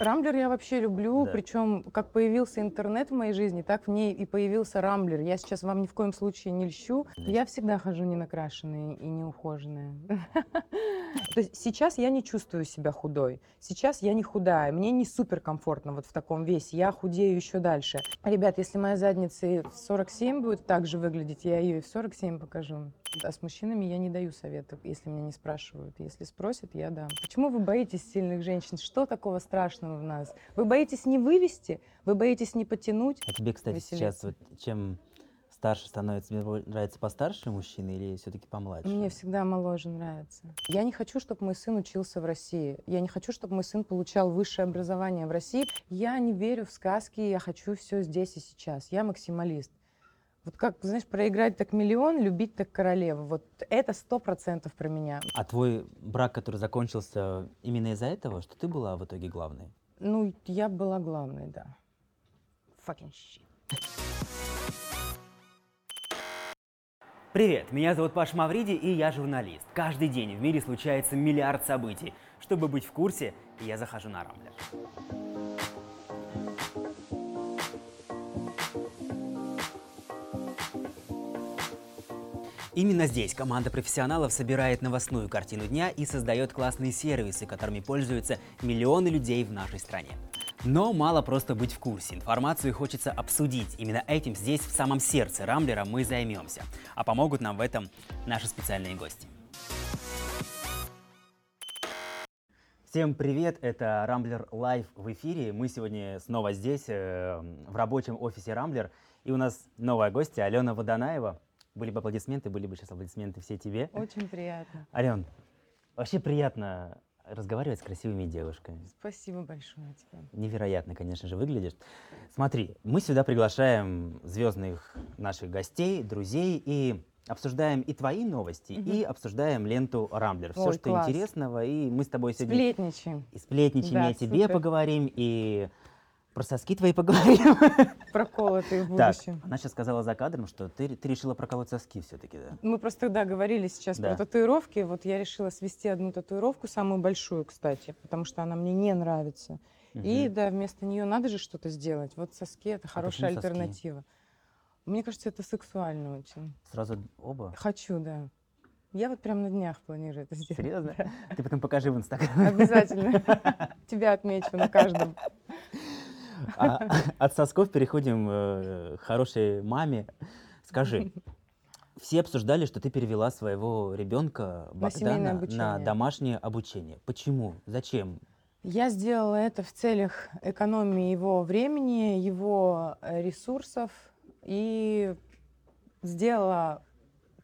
Рамблер я вообще люблю, Да. причем как появился интернет в моей жизни, так в ней и появился Рамблер. Я сейчас вам ни в коем случае не льщу. Да. Я всегда хожу не накрашенная и не ухоженная. То есть сейчас я не чувствую себя худой. Сейчас я не худая. Мне не супер комфортно вот в таком весе. Я худею еще дальше. Ребят, если моя задница и в 47 будет так же выглядеть, я ее и в 47 покажу. А с мужчинами я не даю советов, если меня не спрашивают. Если спросят, я дам. Почему вы боитесь сильных женщин? Что такого страшного в нас? Вы боитесь не вывести? Вы боитесь не потянуть? А тебе, кстати, сейчас Веселиться. вот чем старше становится, тебе нравится постарше мужчина или все-таки помладше? Мне всегда моложе нравится. Я не хочу, чтобы мой сын учился в России. Я не хочу, чтобы мой сын получал высшее образование в России. Я не верю в сказки, я хочу все здесь и сейчас. Я максималист. Вот как, знаешь, проиграть так миллион, любить так королеву. Вот это сто процентов про меня. А твой брак, который закончился именно из-за этого, что ты была в итоге главной? Ну, я была главной, да. Fucking shit. Привет, меня зовут Паш Мавриди, и я журналист. Каждый день в мире случается миллиард событий. Чтобы быть в курсе, я захожу на Рамблер. Именно здесь команда профессионалов собирает новостную картину дня и создает классные сервисы, которыми пользуются миллионы людей в нашей стране. Но мало просто быть в курсе. Информацию хочется обсудить. Именно этим здесь, в самом сердце Рамблера, мы займемся. А помогут нам в этом наши специальные гости. Всем привет, это Рамблер Лайв в эфире. Мы сегодня снова здесь, э, в рабочем офисе Рамблер. И у нас новая гостья Алена Водонаева. Были бы аплодисменты, были бы сейчас аплодисменты все тебе. Очень приятно. Ален, вообще приятно разговаривать с красивыми девушками. Спасибо большое тебе. Невероятно, конечно же, выглядишь. Смотри, мы сюда приглашаем звездных наших гостей, друзей и обсуждаем и твои новости, Мгм. и обсуждаем ленту Рамблер. Все, что класс. интересного, и мы с тобой сегодня Сплетничаем. и сплетничаем, Да, и о тебе супер. поговорим, и про соски твои поговорим. Проколотые в Так, будущем. она сейчас сказала за кадром, что ты, ты решила проколоть соски все-таки, да? Мы просто тогда говорили сейчас Да. про татуировки. Вот я решила свести одну татуировку, самую большую, кстати, потому что она мне не нравится. И Мгм. да, вместо нее надо же что-то сделать. Вот соски это хорошая почему соски? альтернатива. Мне кажется, это сексуально очень. Сразу оба? Хочу, да. Я вот прям на днях планирую это сделать. Серьезно? Да. Ты потом покажи в Инстаграм. Обязательно. Тебя отмечу на каждом. А, от сосков переходим э, к хорошей маме. Скажи, все обсуждали, что ты перевела своего ребенка На Богдана на обучение. домашнее обучение. Почему? Зачем? Я сделала это в целях экономии его времени, его э, ресурсов и сделала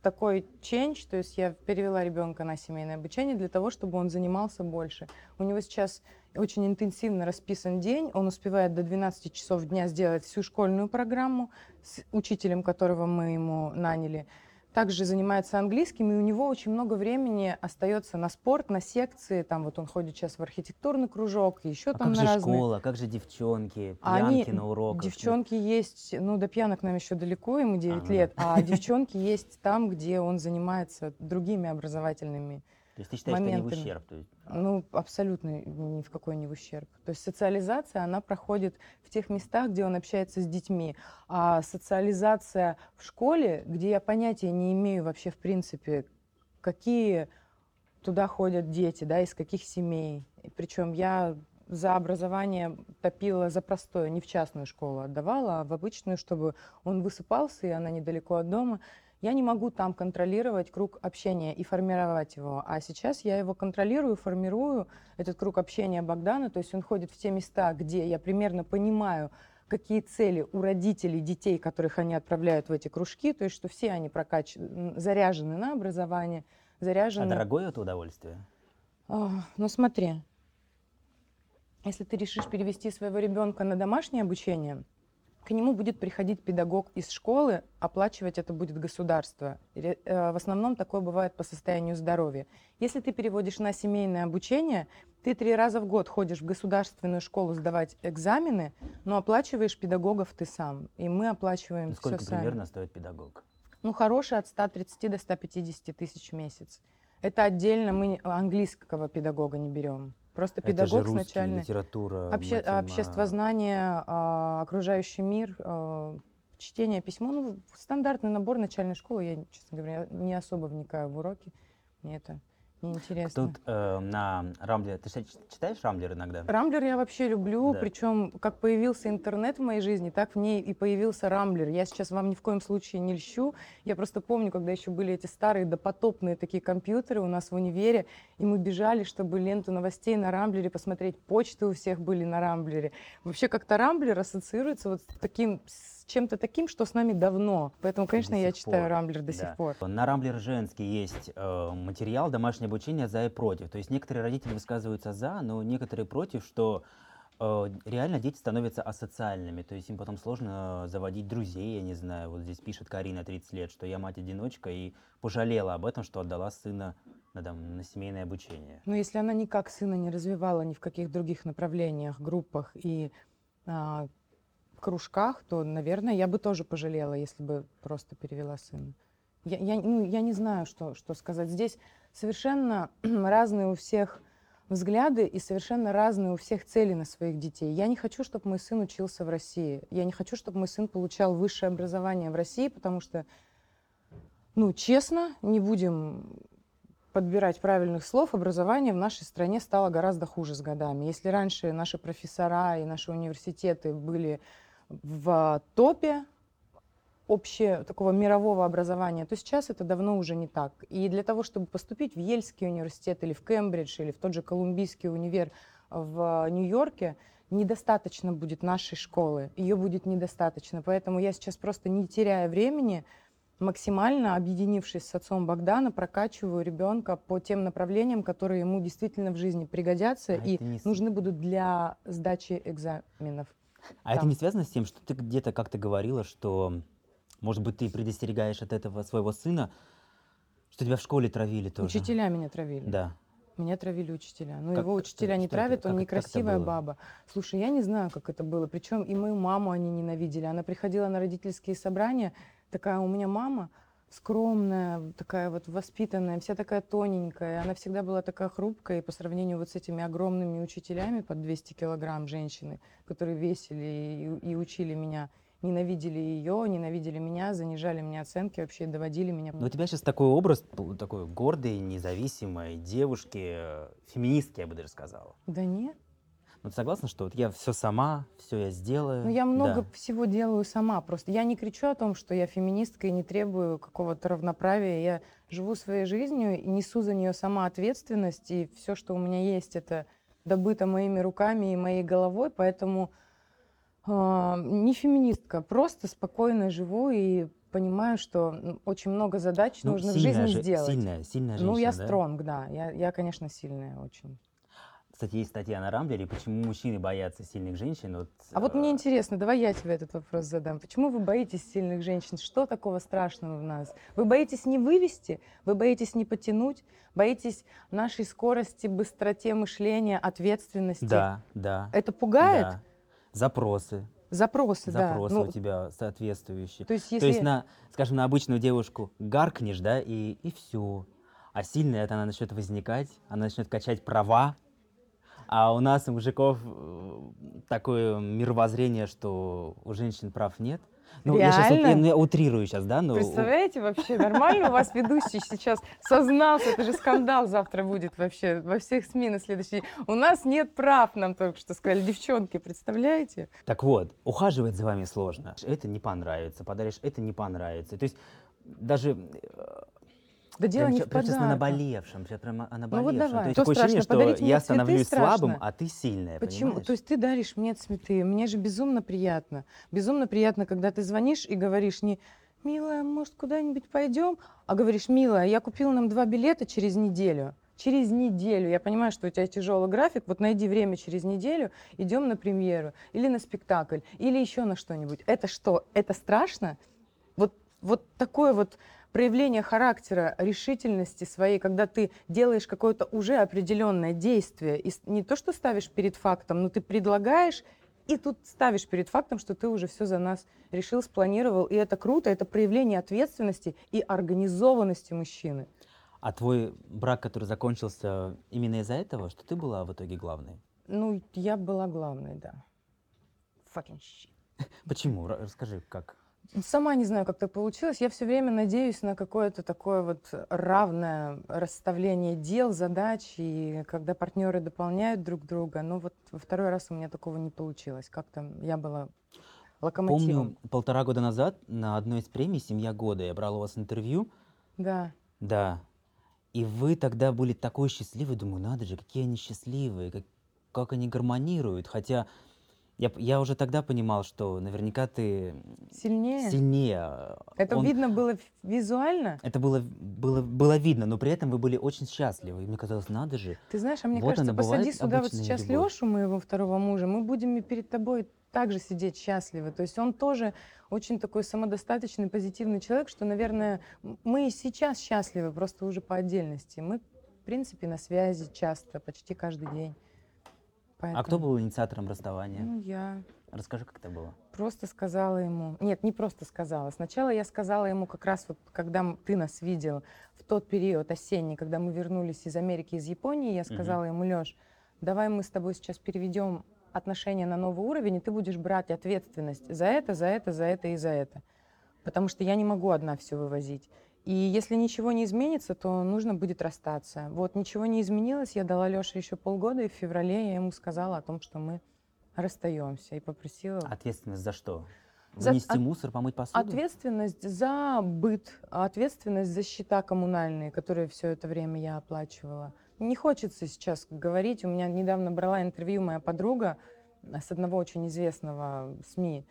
такой change, то есть я перевела ребенка на семейное обучение для того, чтобы он занимался больше. У него сейчас очень интенсивно расписан день, он успевает до 12 часов дня сделать всю школьную программу с учителем, которого мы ему наняли. Также занимается английским, и у него очень много времени остается на спорт, на секции. Там вот он ходит сейчас в архитектурный кружок, еще А там как на же разные. школа, как же девчонки, А они- пьянки на уроках? Ну, Девчонки есть, ну до пьянок нам еще далеко, ему 9 ну да. лет, а девчонки есть там, где он занимается другими образовательными. То есть ты считаешь, что не в моментами. ущерб? То есть, Ну, абсолютно ни в какой не в ущерб. То есть социализация, она проходит в тех местах, где он общается с детьми. А социализация в школе, где я понятия не имею вообще, в принципе, какие туда ходят дети, да, из каких семей. Причем я за образование топила за простое, не в частную школу отдавала, а в обычную, чтобы он высыпался, и она недалеко от дома. Я не могу там контролировать круг общения и формировать его. А сейчас я его контролирую, формирую, этот круг общения Богдана. То есть он ходит в те места, где я примерно понимаю, какие цели у родителей детей, которых они отправляют в эти кружки. То есть что все они прокач... заряжены на образование, а заряжены... дорогое это удовольствие? А, ну смотри, если ты решишь перевести своего ребенка на домашнее обучение, к нему будет приходить педагог из школы, оплачивать это будет государство. Э, В основном такое бывает по состоянию здоровья. Если ты переводишь на семейное обучение, ты три раза в год ходишь в государственную школу сдавать экзамены, но оплачиваешь педагогов ты сам. И мы оплачиваем Ну, все Сколько сами. примерно стоит педагог? Ну, хороший от 130 до 150 тысяч в месяц. Это отдельно мы английского педагога не берем. Просто Это же педагог русский, начальный. литература, Обще- матема- обществознание, а, окружающий мир, а, чтение, письмо. Ну, стандартный набор начальной школы. Я, честно говоря, не особо вникаю в уроки. Мне это неинтересно. Тут э, на Рамблере, ты читаешь- Рамблер иногда? Рамблер я вообще люблю, Да. причем как появился интернет в моей жизни, так в ней и появился Рамблер. Я сейчас вам ни в коем случае не льщу. Я просто помню, когда еще были эти старые допотопные такие компьютеры у нас в универе, и мы бежали, чтобы ленту новостей на Рамблере посмотреть. Почты у всех были на Рамблере. Вообще как-то Рамблер ассоциируется вот с таким, с чем-то таким, что с нами давно. Поэтому, конечно, я читаю пор, Рамблер до Да. сих пор. На Рамблер женский есть э, материал домашнее обучение за и против. То есть некоторые родители высказываются за, но некоторые против, что э, реально дети становятся асоциальными. То есть им потом сложно заводить друзей, я не знаю. Вот здесь пишет Карина, 30 лет, что я мать-одиночка и пожалела об этом, что отдала сына на, там, на семейное обучение. Но если она никак сына не развивала ни в каких других направлениях, группах и а, кружках, то, наверное, я бы тоже пожалела, если бы просто перевела сына. Я, я, ну, я не знаю, что, что сказать. Здесь совершенно разные у всех взгляды и совершенно разные у всех цели на своих детей. Я не хочу, чтобы мой сын учился в России. Я не хочу, чтобы мой сын получал высшее образование в России, потому что, ну, честно, не будем подбирать правильных слов, образование в нашей стране стало гораздо хуже с годами. Если раньше наши профессора и наши университеты были в топе общее такого мирового образования, то сейчас это давно уже не так. И для того, чтобы поступить в Ельский университет или в Кембридж или в тот же Колумбийский универ в Нью-Йорке, недостаточно будет нашей школы, ее будет недостаточно. Поэтому я сейчас просто не теряя времени, максимально объединившись с отцом Богдана, прокачиваю ребенка по тем направлениям, которые ему действительно в жизни пригодятся А и не нужны будут для сдачи экзаменов. А это Да. не связано с тем, что ты где-то как-то говорила, что, может быть, ты предостерегаешь от этого своего сына, что тебя в школе травили тоже? Учителя меня травили. Да. Меня травили учителя. Но Как- его как- учителя не что это- травят, как он это- как это некрасивая было? баба. Слушай, я не знаю, как это было. Причем и мою маму они ненавидели. Она приходила на родительские собрания. Такая у меня мама скромная, такая вот воспитанная, вся такая тоненькая. Она всегда была такая хрупкая. И по сравнению вот с этими огромными учителями под 200 килограмм женщины, которые весили и, и учили меня, ненавидели ее, ненавидели меня, занижали мне оценки, вообще доводили меня. Но у тебя сейчас такой образ, такой гордой, независимой девушки, э, феминистки, я бы даже сказал. Да нет. Ну, ты согласна, что вот я все сама, все я сделаю? Ну, я много Да. всего делаю сама. Просто я не кричу о том, что я феминистка и не требую какого-то равноправия. Я живу своей жизнью и несу за нее сама ответственность. И все, что у меня есть, это добыто моими руками и моей головой. Поэтому а, не феминистка, просто спокойно живу и понимаю, что очень много задач Ну, нужно в жизни же- сделать. Сильная, сильная женщина, ну, я да? стронг, да. Я, я, конечно, сильная очень. Кстати, есть статья на Рамблере, почему мужчины боятся сильных женщин. Вот, А вот мне э, интересно, давай я тебе этот вопрос задам. Почему вы боитесь сильных женщин? Что такого страшного в нас? Вы боитесь не вывести? Вы боитесь не потянуть? Боитесь нашей скорости, быстроте мышления, ответственности? Да, да. Это пугает? да. Запросы. Запросы, да. Запросы Ну, у тебя соответствующие. То есть, если... То есть, на, скажем, на обычную девушку гаркнешь, да, и, и все. А сильная это она начнет возникать, она начнет качать права. А у нас, у мужиков, э, такое мировоззрение, что у женщин прав нет. Ну, Реально? я, я утрирую сейчас, да? Но Представляете, вообще нормально у вас ведущий сейчас сознался, это же скандал завтра будет вообще во всех СМИ на следующий день. У нас нет прав, нам только что сказали девчонки, представляете? Так вот, ухаживать за вами сложно. Это не понравится, подаришь, это не понравится. То есть даже э, Да дело прям, не в прям сейчас на наболевшем, прям о Ну вот наболевшем. давай. То есть такое ощущение, страшно? Подарить что я становлюсь страшно. слабым, а ты сильная, Почему? понимаешь? То есть ты даришь мне цветы, мне же безумно приятно. Безумно приятно, когда ты звонишь и говоришь не «Милая, может, куда-нибудь пойдем?» А говоришь «Милая, я купил нам два билета через неделю». Через неделю. Я понимаю, что у тебя тяжелый график. Вот найди время через неделю, идем на премьеру или на спектакль, или еще на что-нибудь. Это что? Это страшно? Вот, вот такое вот проявление характера, решительности своей, когда ты делаешь какое-то уже определенное действие, и не то, что ставишь перед фактом, но ты предлагаешь, и тут ставишь перед фактом, что ты уже все за нас решил, спланировал, и это круто, это проявление ответственности и организованности мужчины. А твой брак, который закончился именно из-за этого, что ты была в итоге главной? Ну, я была главной, да. Fucking shit. Почему? Ра- Расскажи, как. Сама не знаю, как так получилось. Я все время надеюсь на какое-то такое вот равное расставление дел, задач, и когда партнеры дополняют друг друга. Но вот во второй раз у меня такого не получилось. Как-то я была локомотивом. Помню, полтора года назад на одной из премий «Семья года» я брал у вас интервью. Да. Да. И вы тогда были такой счастливый. Думаю, надо же, какие они счастливые, как, как они гармонируют. Хотя я, я уже тогда понимал, что наверняка ты Сильнее. сильнее. Это Он- видно было визуально. Это было, было, было видно, но при этом вы были очень счастливы. И мне казалось, надо же. Ты знаешь, а мне Вот кажется, посади сюда вот сейчас любовь. Лешу, моего второго мужа, мы будем и перед тобой также сидеть счастливы. То есть он тоже очень такой самодостаточный, позитивный человек, что, наверное, мы и сейчас счастливы, просто уже по отдельности. Мы, в принципе, на связи часто, почти каждый день. А кто Поэтому, был инициатором расставания? Ну, я Расскажи, как это было. просто сказала ему... Нет, не просто сказала. Сначала я сказала ему как раз вот, когда ты нас видел, в тот период осенний, когда мы вернулись из Америки, из Японии, я сказала ему, Леш, давай мы с тобой сейчас переведем отношения на новый уровень, и ты будешь брать ответственность за это, за это, за это и за это. Потому что я не могу одна все вывозить. И если ничего не изменится, то нужно будет расстаться. Вот ничего не изменилось, я дала Леше еще полгода, и в феврале я ему сказала о том, что мы расстаемся, и попросила Ответственность за что? За- Вынести от- мусор, помыть посуду? Ответственность за быт, ответственность за счета коммунальные, которые все это время я оплачивала. Не хочется сейчас говорить. У меня недавно брала интервью моя подруга с одного очень известного СМИ,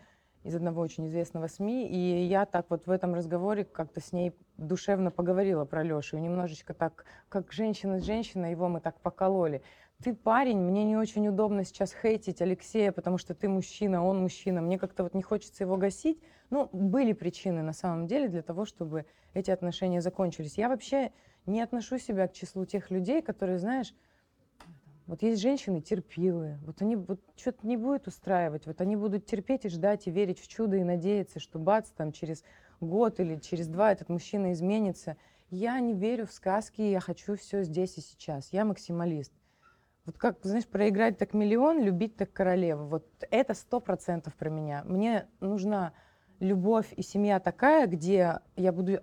из одного очень известного СМИ, и я так вот в этом разговоре как-то с ней душевно поговорила про Лешу, и немножечко так, как женщина с женщиной, его мы так покололи. Ты парень, мне не очень удобно сейчас хейтить Алексея, потому что ты мужчина, он мужчина. Мне как-то вот не хочется его гасить. Ну, были причины на самом деле для того, чтобы эти отношения закончились. Я вообще не отношу себя к числу тех людей, которые, знаешь, вот есть женщины терпилые, вот они вот что-то не будет устраивать, вот они будут терпеть и ждать, и верить в чудо, и надеяться, что бац, там через год или через два этот мужчина изменится. Я не верю в сказки, я хочу все здесь и сейчас. Я максималист. Вот как, знаешь, проиграть так миллион, любить так королеву. Вот это сто процентов про меня. Мне нужна любовь и семья такая, где я буду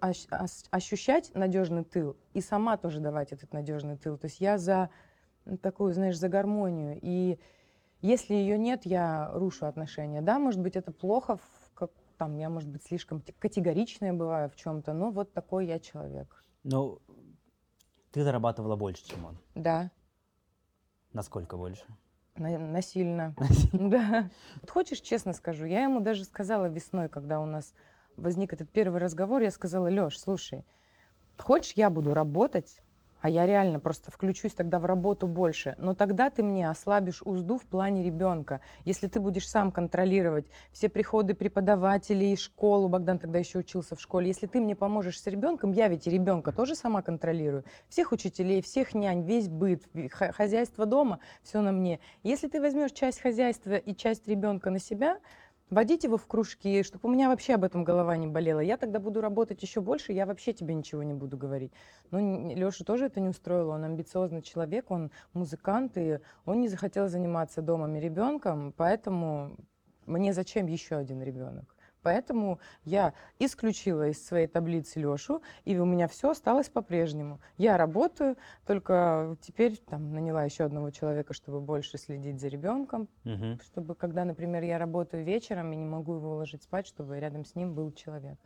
ощущать надежный тыл и сама тоже давать этот надежный тыл. То есть я за такую, знаешь, за гармонию. И если ее нет, я рушу отношения. Да, может быть, это плохо, в как, там, я, может быть, слишком те- категоричная бываю в чем-то, но вот такой я человек. Ну, ты зарабатывала больше, чем он. Да, Насколько больше? на- насильно. Да. Вот хочешь, честно скажу, я ему даже сказала весной, когда у нас возник этот первый разговор, я сказала, Леш, слушай, хочешь, я буду работать, а я реально просто включусь тогда в работу больше, но тогда ты мне ослабишь узду в плане ребенка. Если ты будешь сам контролировать все приходы преподавателей, школу, Богдан тогда еще учился в школе, если ты мне поможешь с ребенком, я ведь и ребенка тоже сама контролирую, всех учителей, всех нянь, весь быт, хозяйство дома, все на мне. Если ты возьмешь часть хозяйства и часть ребенка на себя, водить его в кружки, чтобы у меня вообще об этом голова не болела. Я тогда буду работать еще больше, я вообще тебе ничего не буду говорить. Но Леша тоже это не устроило. Он амбициозный человек, он музыкант, и он не захотел заниматься домом и ребенком, поэтому мне зачем еще один ребенок? Поэтому я исключила из своей таблицы Лешу, и у меня все осталось по-прежнему. Я работаю, только теперь там наняла еще одного человека, чтобы больше следить за ребенком, Мгм. чтобы когда, например, я работаю вечером и не могу его уложить спать, чтобы рядом с ним был человек.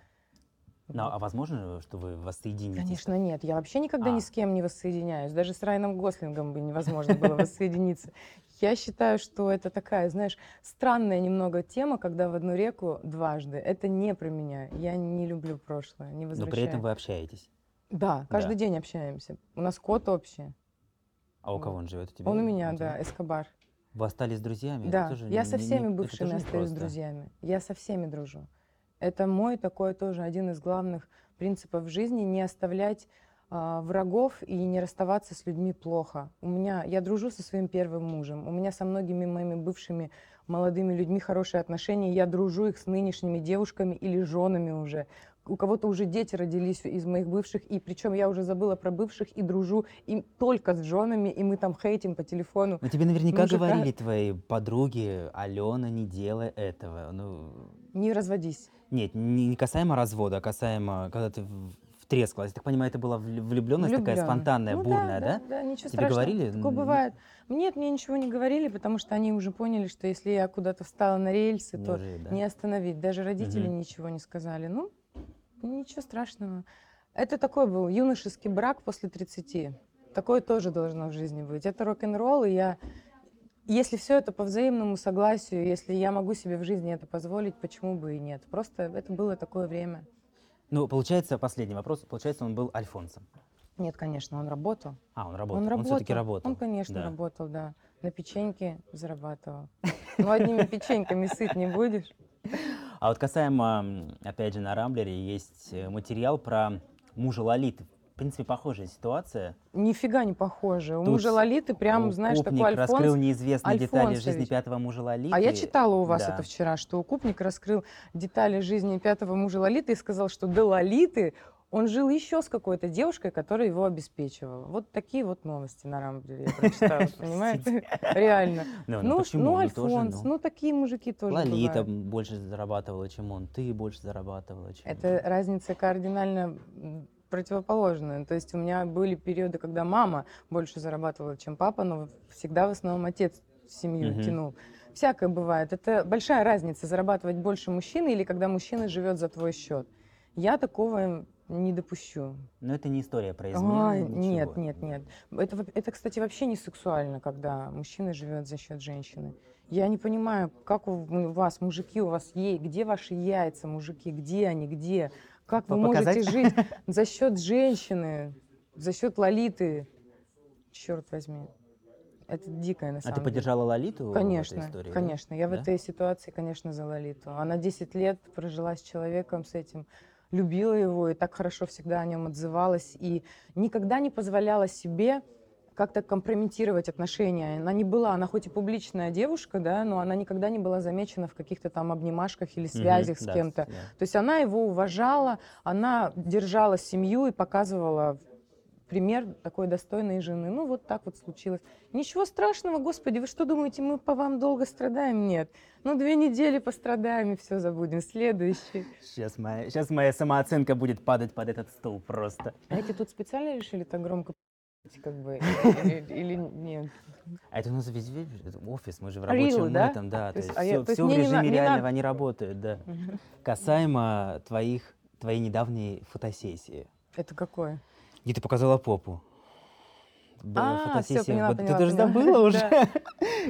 Ну, Вот. а возможно, что вы воссоединитесь? Конечно, нет. Я вообще никогда ни А. с кем не воссоединяюсь. Даже с Райаном Гослингом бы невозможно было воссоединиться. Я считаю, что это такая, знаешь, странная немного тема, когда в одну реку дважды. Это не про меня. Я не люблю прошлое, не Но возвращаю. при этом вы общаетесь. Да, каждый Да. день общаемся. У нас кот общий. А у кого он живет? У тебя? Он у меня, тебя? да, Эскобар. Вы остались друзьями? Да, тоже я не- со всеми бывшими остаюсь непросто. друзьями. Я со всеми дружу. Это мой такой тоже один из главных принципов жизни не оставлять а, врагов и не расставаться с людьми плохо. У меня я дружу со своим первым мужем. У меня со многими моими бывшими молодыми людьми хорошие отношения. Я дружу их с нынешними девушками или женами уже. У кого-то уже дети родились из моих бывших, и причем я уже забыла про бывших и дружу им только с женами, и мы там хейтим по телефону. Но тебе наверняка Мужика- говорили твои подруги, Алена, не делай этого. Ну, Не разводись. нет, не не касаемо развода, а касаемо, когда ты втрескалась. Я так понимаю, это была вл- влюбленность такая Влюблённая. спонтанная, Ну бурная, да? Да, да, ничего Тебе страшного. говорили? Такое бывает. Нет, мне ничего не говорили, потому что они уже поняли, что если я куда-то встала на рельсы, то Неужели, да? не остановить. Даже родители Мгм. ничего не сказали. Ну, ничего страшного. Это такой был юношеский брак после 30. Такое тоже должно в жизни быть. Это рок-н-ролл, и я... Если все это по взаимному согласию, если я могу себе в жизни это позволить, почему бы и нет? Просто это было такое время. Ну, получается, последний вопрос. Получается, он был альфонсом. Нет, конечно, он работал. А, он работал. Он работал. все-таки работал. Он, конечно, Да. работал, да. На печеньке зарабатывал. Ну, одними печеньками сыт не будешь. А вот касаемо, опять же, на Рамблере есть э, материал про мужа Лолиты. В принципе, похожая ситуация. Нифига не похоже. У Тут мужа Лолиты прям, знаешь, такой раскрыл Альфонс. неизвестные детали жизни пятого мужа Лолиты. А я читала у вас Да. это вчера, что укупник раскрыл детали жизни пятого мужа Лолиты и сказал, что до Лолиты он жил еще с какой-то девушкой, которая его обеспечивала. Вот такие вот новости на Рамблере я прочитала, понимаете? Реально. Ну, ну Ну, ну, Альфонс, ну. такие мужики тоже Лолита больше зарабатывала, чем он. Ты больше зарабатывала, чем Это разница кардинально м, противоположная. То есть у меня были периоды, когда мама больше зарабатывала, чем папа, но всегда в основном отец семью Мгм. тянул. Всякое бывает. Это большая разница, зарабатывать больше мужчины или когда мужчина живет за твой счет. Я такого не допущу. Но это не история про измену. Ай, ничего. нет, нет, нет. Это, это, кстати, вообще не сексуально, когда мужчина живет за счет женщины. Я не понимаю, как у вас, мужики, у вас есть, где ваши яйца, мужики, где они, где? Как вы По- можете показать? жить за счет женщины, за счет лолиты? Черт возьми. Это дикое, на А самом ты деле. поддержала Лолиту в этой Конечно, истории? да? конечно. Я в Да? этой ситуации, конечно, за Лолиту. Она 10 лет прожила с человеком, с этим, любила его и так хорошо всегда о нем отзывалась. И никогда не позволяла себе как-то компрометировать отношения. Она не была, она хоть и публичная девушка, да, но она никогда не была замечена в каких-то там обнимашках или связях с да, кем-то. да. То есть она его уважала, она держала семью и показывала пример такой достойной жены. Ну, вот так вот случилось. Ничего страшного, господи, вы что думаете, мы по вам долго страдаем? Нет. Ну, две недели пострадаем и все забудем. Следующий. Сейчас моя, сейчас моя самооценка будет падать под этот стул просто. А эти тут специально решили так громко как бы, или, или нет? А это у нас весь это офис, мы же в Real, рабочем да? этом, да. То То есть, есть а я- все, то есть в не режиме не реального надо- они работают, да. Касаемо твоих, твоей недавней фотосессии, Это какое? Где ты показала попу. Была А, фотосессия. поняла, Вот поняла, ты поняла. забыла уже? Да.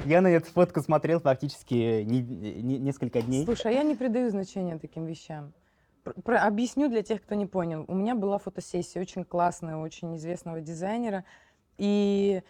Я на эту фотку смотрел фактически не- не- несколько дней. Слушай, а я не придаю значения таким вещам. Про- объясню для тех, кто не понял. У меня была фотосессия очень классная, очень известного дизайнера. И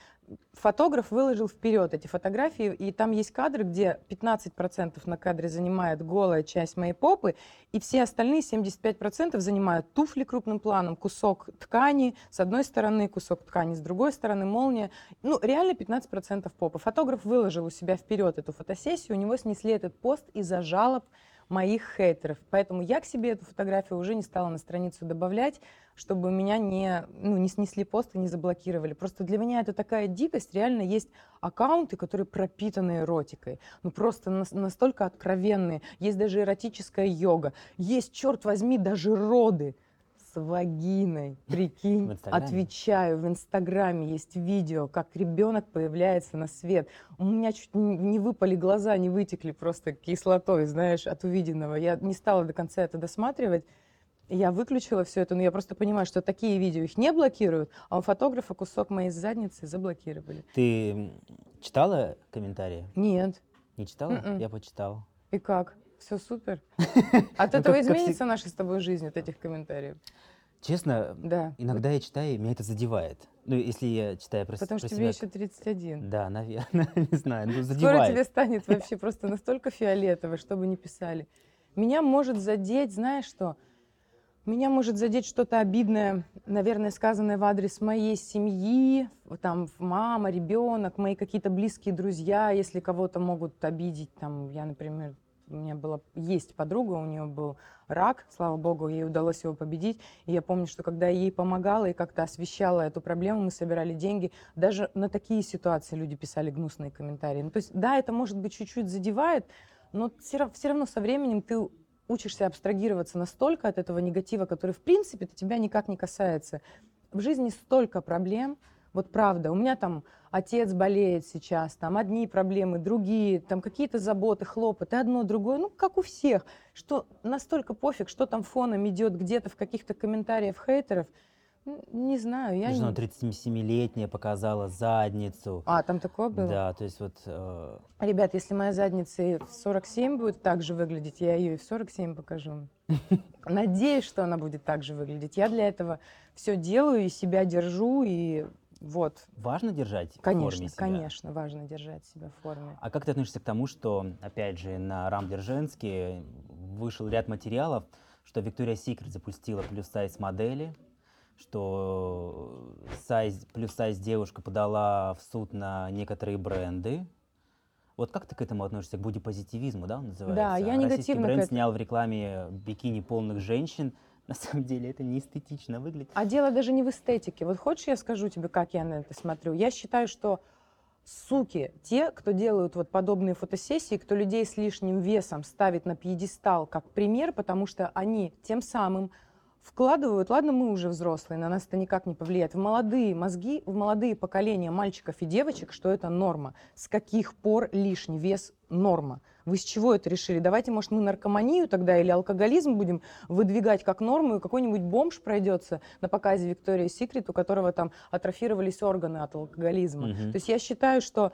фотограф выложил вперед эти фотографии, и там есть кадры, где 15% на кадре занимает голая часть моей попы, и все остальные 75% занимают туфли крупным планом, кусок ткани с одной стороны, кусок ткани с другой стороны, молния. Ну, реально 15% попы. Фотограф выложил у себя вперед эту фотосессию, у него снесли этот пост из-за жалоб моих хейтеров. Поэтому я к себе эту фотографию уже не стала на страницу добавлять, чтобы меня не, ну, не снесли пост и не заблокировали. Просто для меня это такая дикость. Реально есть аккаунты, которые пропитаны эротикой. Ну просто нас- настолько откровенные. Есть даже эротическая йога. Есть, черт возьми, даже роды с вагиной. Прикинь, В отвечаю. В Инстаграме есть видео, как ребенок появляется на свет. У меня чуть не выпали глаза, не вытекли просто кислотой, знаешь, от увиденного. Я не стала до конца это досматривать. Я выключила все это, но я просто понимаю, что такие видео их не блокируют, а у фотографа кусок моей задницы заблокировали. Ты читала комментарии? Нет. Не читала? Мгм. Я почитал. И как? Все супер? От Ну, этого как- как изменится наша с тобой жизнь, от этих комментариев? Честно, Да. иногда я читаю, и меня это задевает. Ну, если я читаю про, Потому про что тебе себя. еще 31. Да, наверное, не знаю, ну Скоро задевает. тебе станет вообще просто настолько фиолетово, что бы ни писали. Меня может задеть, знаешь что? Меня может задеть что-то обидное, наверное, сказанное в адрес моей семьи, там мама, ребенок, мои какие-то близкие друзья, если кого-то могут обидеть, там я, например, у меня была, есть подруга, у нее был рак, слава богу, ей удалось его победить. И я помню, что когда я ей помогала и как-то освещала эту проблему, мы собирали деньги, даже на такие ситуации люди писали гнусные комментарии. Ну, то есть, да, это, может быть, чуть-чуть задевает, но все, равно со временем ты учишься абстрагироваться настолько от этого негатива, который, в принципе, тебя никак не касается. В жизни столько проблем, вот правда, у меня там отец болеет сейчас, там одни проблемы, другие, там какие-то заботы, хлопоты, одно, другое, ну, как у всех, что настолько пофиг, что там фоном идет где-то в каких-то комментариях хейтеров, не знаю, я Жена не... 37-летняя показала задницу. А, там такое было? Да, то есть вот... э, Ребят, если моя задница и в 47 будет так же выглядеть, я ее и в 47 покажу. Надеюсь, что она будет так же выглядеть. Я для этого все делаю и себя держу, и вот. важно держать в Конечно, форме себя? конечно, важно держать себя в форме. А как ты относишься к тому, что, опять же, на Рамблер Женский вышел ряд материалов, что Виктория Секрет запустила плюс-сайз модели, что сайз, плюс-сайз девушка подала в суд на некоторые бренды. Вот как ты к этому относишься, к бодипозитивизму, да, он называется? Да, я Российский негативно к бренд этому. снял в рекламе бикини полных женщин. На самом деле это не эстетично выглядит. А дело даже не в эстетике. Вот хочешь, я скажу тебе, как я на это смотрю? Я считаю, что суки, те, кто делают вот подобные фотосессии, кто людей с лишним весом ставит на пьедестал как пример, потому что они тем самым вкладывают, ладно, мы уже взрослые, на нас это никак не повлияет, в молодые мозги, в молодые поколения мальчиков и девочек, что это норма. С каких пор лишний вес норма? Вы с чего это решили? Давайте, может, мы наркоманию тогда или алкоголизм будем выдвигать как норму, и какой-нибудь бомж пройдется на показе Виктории Секрет, у которого там атрофировались органы от алкоголизма. Мгм. То есть я считаю, что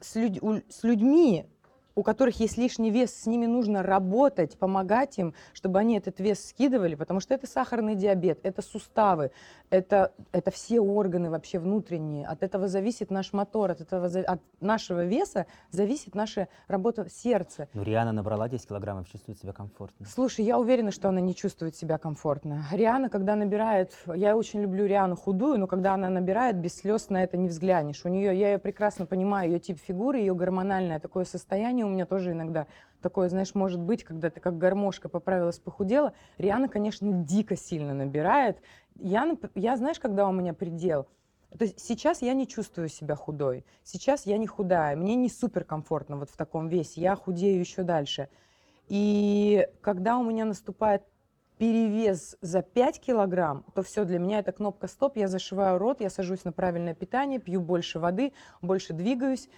с, у- с людьми, у которых есть лишний вес, с ними нужно работать, помогать им, чтобы они этот вес скидывали, потому что это сахарный диабет, это суставы, это, это все органы вообще внутренние. От этого зависит наш мотор, от, этого, от нашего веса зависит наша работа сердца. Ну, Риана набрала 10 килограммов, чувствует себя комфортно. Слушай, я уверена, что она не чувствует себя комфортно. Риана, когда набирает, я очень люблю Риану худую, но когда она набирает, без слез на это не взглянешь. У нее, я ее прекрасно понимаю, ее тип фигуры, ее гормональное такое состояние у меня тоже иногда такое, знаешь, может быть, когда ты как гармошка поправилась, похудела. Риана, конечно, дико сильно набирает. Я, я знаешь, когда у меня предел? То есть сейчас я не чувствую себя худой. Сейчас я не худая. Мне не супер комфортно вот в таком весе. Я худею еще дальше. И когда у меня наступает перевес за 5 килограмм, то все, для меня это кнопка стоп, я зашиваю рот, я сажусь на правильное питание, пью больше воды, больше двигаюсь,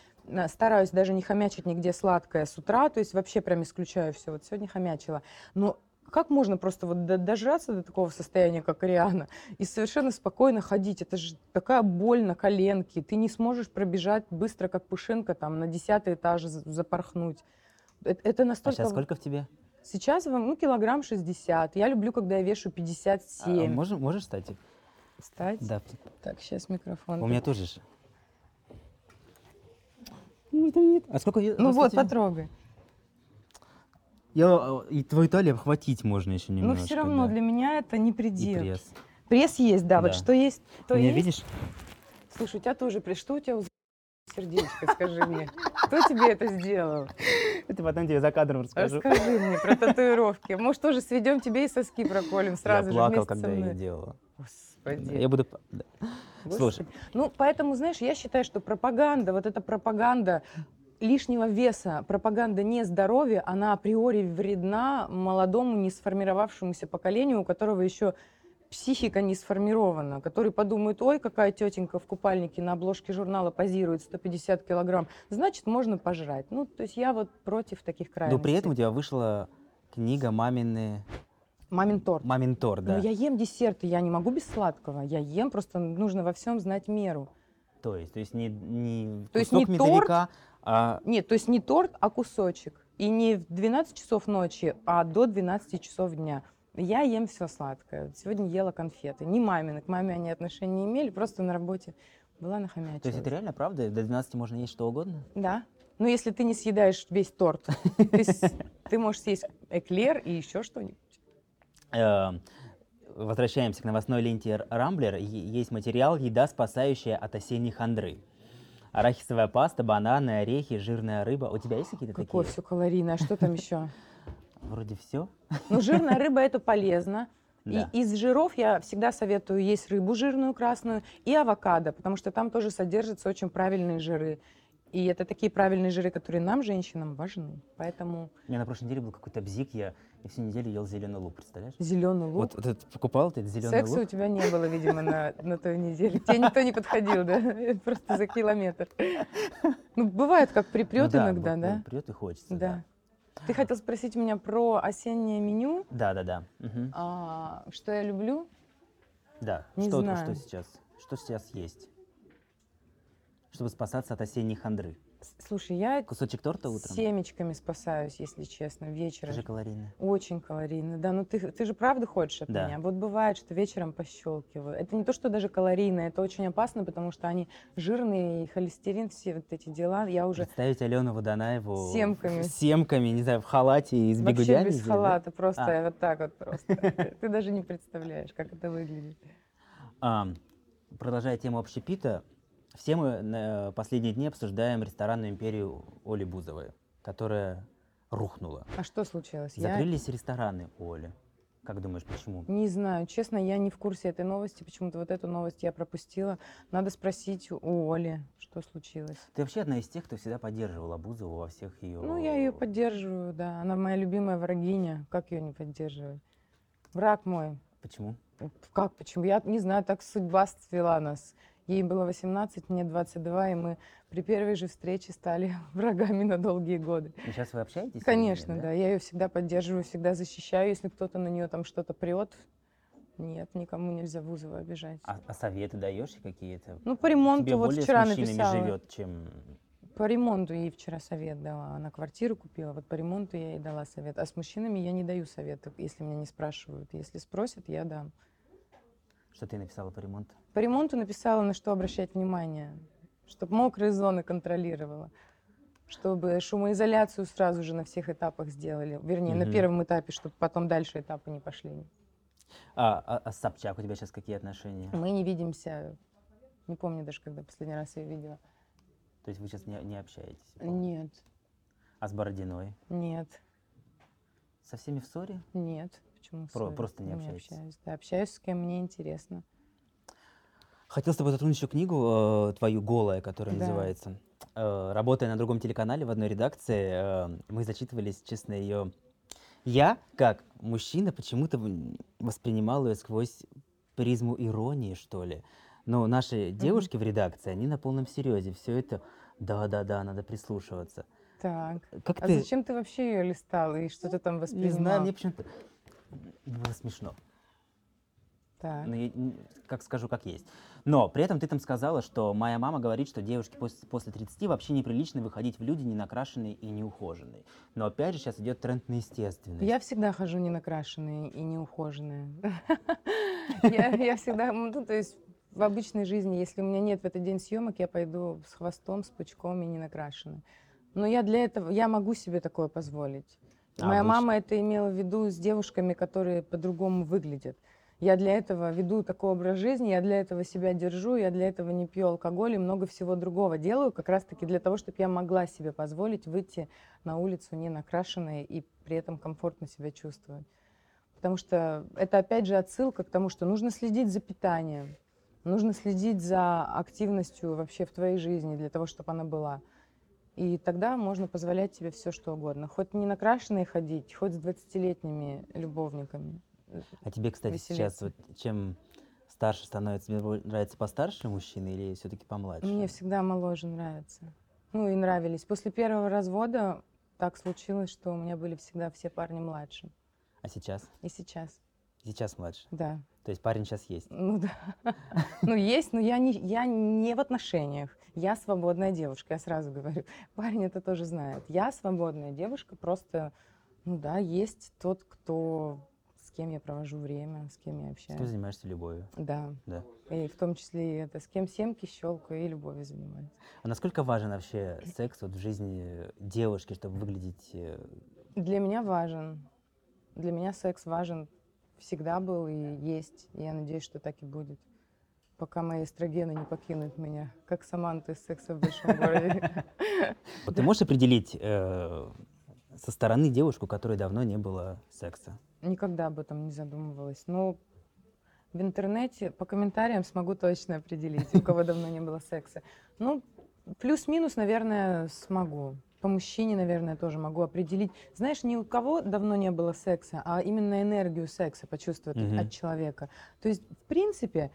стараюсь даже не хомячить нигде сладкое с утра, то есть вообще прям исключаю все. Вот сегодня хомячила. Но как можно просто вот до- дожраться до такого состояния, как Ариана, и совершенно спокойно ходить? Это же такая боль на коленке. Ты не сможешь пробежать быстро, как пушинка, там, на десятый этаж за- запорхнуть. Это, А настолько... сейчас сколько в тебе? Сейчас ну, килограмм 60. Я люблю, когда я вешу А, 57. можешь, можешь стать? Встать? Да. Так, сейчас микрофон. У меня тоже же. А сколько я- Ну вот, потрогай. Я, э, и твою талию обхватить можно еще Но немножко. все Ну, равно да. для меня это не И предел. пресс. Пресс есть, да, Да. Вот что есть, то меня, есть. видишь? Слушай, у тебя тоже пресс. Что у тебя сердечко, скажи мне. Кто тебе это сделал? Это потом тебе за кадром расскажу. Расскажи мне про татуировки. Может, тоже сведем тебе и соски проколем сразу я же плакал, вместе когда со я мной. ее делала. Господи. Я буду... да. Слушай. Ну, поэтому, знаешь, я считаю, что пропаганда, вот эта пропаганда лишнего веса, пропаганда не здоровья, она априори вредна молодому, не сформировавшемуся поколению, у которого еще психика не сформирована, который подумает, ой, какая тетенька в купальнике на обложке журнала позирует 150 килограмм, значит, можно пожрать. Ну, то есть я вот против таких Но крайностей. при этом у тебя вышла книга «Мамины... Мамин торт. Мамин торт», да. Но я ем десерты, я не могу без сладкого. Я ем, просто нужно во всем знать меру. То есть, то есть не, не То есть не торт, медовика, а Нет, то есть не торт, а кусочек. И не в 12 часов ночи, а до 12 часов дня. Я ем все сладкое. Сегодня ела конфеты. Не мамины, к маме они отношения не имели, просто на работе была нахомячилась. То есть это реально правда? До 12 можно есть что угодно? Да. Но если ты не съедаешь весь торт, ты можешь съесть эклер и еще что-нибудь. Э, Возвращаемся к новостной ленте Рамблер. Есть материал «Еда, спасающая от осенней хандры». Арахисовая паста, бананы, орехи, жирная рыба. У тебя есть какие-то Какое такие? все калорийное. А что там еще? Вроде все. Ну, жирная рыба это полезно. Да. И из жиров я всегда советую есть рыбу жирную красную и авокадо, потому что там тоже содержатся очень правильные жиры. И это такие правильные жиры, которые нам, женщинам, важны. Поэтому У меня на прошлой неделе был какой-то бзик, я и всю неделю ел зеленый лук, представляешь? зеленый лук. Вот, вот этот покупал ты этот зеленый Секса у лук. тебя не было, видимо, на, на той неделе. Тебе никто не подходил, да? Просто за километр. Ну, бывает, как припрет Ну да, иногда, да? вот Прет и хочется. Да. Ты хотел спросить меня про осеннее меню. Да, да, да. Мгм. А, что я люблю? Да. Не что, знаю. что сейчас? Что сейчас есть? Чтобы спасаться от осенней хандры. Слушай, я Кусочек торта утром? семечками спасаюсь, если честно, вечером. Тоже калорийно. Очень калорийно, да. Ну ты, ты же правда хочешь от Да. меня? Вот бывает, что вечером пощелкиваю. Это не то, что даже калорийно, это очень опасно, потому что они жирные, и холестерин, все вот эти дела. Я уже Представить Алену Водонаеву С семками. с семками, не знаю, в халате и с вообще бигудями без здесь, да? халата, просто А. вот так вот просто. Ты даже не представляешь, как это выглядит. А, продолжая тему общепита, все мы на последние дни обсуждаем ресторанную империю Оли Бузовой, которая рухнула. А что случилось? Я Закрылись рестораны у Оли. Как думаешь, почему? не знаю, честно, я не в курсе этой новости. Почему-то вот эту новость я пропустила. Надо спросить у Оли, что случилось. Ты вообще одна из тех, кто всегда поддерживала Бузову во всех ее... Ну, я ее поддерживаю, да. Она моя любимая врагиня. Как ее не поддерживать? Враг мой. Почему? Как, почему? Я не знаю, так судьба свела нас. Ей было 18, мне 22, и мы при первой же встрече стали врагами на долгие годы. И сейчас вы общаетесь? с ней, Конечно, да. Я ее всегда поддерживаю, всегда защищаю. Если кто-то на нее там что-то прет, нет, никому нельзя Бузову обижать. А, а советы даешь какие-то? Ну, по ремонту Тебе вот вчера с написала. живет, чем... По ремонту ей вчера совет дала. Она квартиру купила, вот по ремонту я ей дала совет. А с мужчинами я не даю советов, если меня не спрашивают. Если спросят, я дам. Что ты написала по ремонту? По ремонту написала, на что обращать внимание. Чтобы мокрые зоны контролировала. Чтобы шумоизоляцию сразу же на всех этапах сделали. Вернее, на Мгм. первом этапе, чтобы потом дальше этапы не пошли. А, а, а Собчак у тебя сейчас какие отношения? Мы не видимся. Не помню даже, когда последний раз ее видела. То есть вы сейчас не, не общаетесь? я. Нет, А с Бородиной? нет, Со всеми в ссоре? нет. Почему Про- просто не общаетесь. общаюсь. Да, общаюсь с кем мне интересно. Хотел с тобой затронуть еще книгу э, твою «Голая», которая Да. называется. Э, работая на другом телеканале в одной редакции, э, мы зачитывались, честно, ее... Я, как мужчина, почему-то воспринимал ее сквозь призму иронии, что ли. Но наши девушки в редакции, они на полном серьезе. Все это, да-да-да, надо прислушиваться. Так. Как А ты... зачем ты вообще ее листал и что ты там Не воспринимал? знаю, мне почему-то было смешно. Так. Ну, как скажу, как есть. Но при этом ты там сказала, что моя мама говорит, что девушке после, после 30 вообще неприлично выходить в люди не накрашенные и не ухоженные. Но опять же сейчас идет тренд на естественность. Я всегда хожу не накрашенная и не ухоженная. Я я всегда, ну, то есть в обычной жизни, если у меня нет в этот день съемок, я пойду с хвостом, с пучком и не накрашенной. Но я для этого, я могу себе такое позволить. А Моя обычно? мама это имела в виду с девушками, которые по-другому выглядят. Я для этого веду такой образ жизни, я для этого себя держу, я для этого не пью алкоголь и много всего другого делаю, как раз-таки для того, чтобы я могла себе позволить выйти на улицу не накрашенной и при этом комфортно себя чувствовать. Потому что это опять же отсылка к тому, что нужно следить за питанием, нужно следить за активностью вообще в твоей жизни для того, чтобы она была. И тогда можно позволять себе все, что угодно. Хоть не накрашенной ходить, хоть с 20-летними любовниками. А тебе, кстати, сейчас веселиться. вот чем старше становится, тебе нравится постарше мужчина или все-таки помладше? Мне всегда моложе нравится. Ну и нравились. После первого развода так случилось, что у меня были всегда все парни младше. А сейчас? И сейчас, Сейчас младше. да. То есть парень сейчас есть. Ну да. Ну есть, но я не, я не в отношениях. Я свободная девушка, я сразу говорю. Парень это тоже знает. Я свободная девушка, просто, ну да, есть тот, кто с кем я провожу время, с кем я Ты общаюсь. занимаешься любовью. Да. Да. И в том числе и это, с кем семки щелкаю и любовью занимаюсь. А насколько важен вообще секс вот в жизни девушки, чтобы выглядеть... э, Для меня важен. Для меня секс важен всегда был и есть. И я надеюсь, что так и будет. Пока мои эстрогены не покинут меня, как Саманта из «Секса в большом городе». Вот ты можешь определить э, со стороны девушку, которой давно не было секса? Никогда об этом не задумывалась. Но в интернете по комментариям смогу точно определить, у кого давно не было секса. Ну, плюс-минус, наверное, смогу. По мужчине, наверное, тоже могу определить. Знаешь, ни у кого давно не было секса, а именно энергию секса почувствовать Мгм. от человека. То есть, в принципе,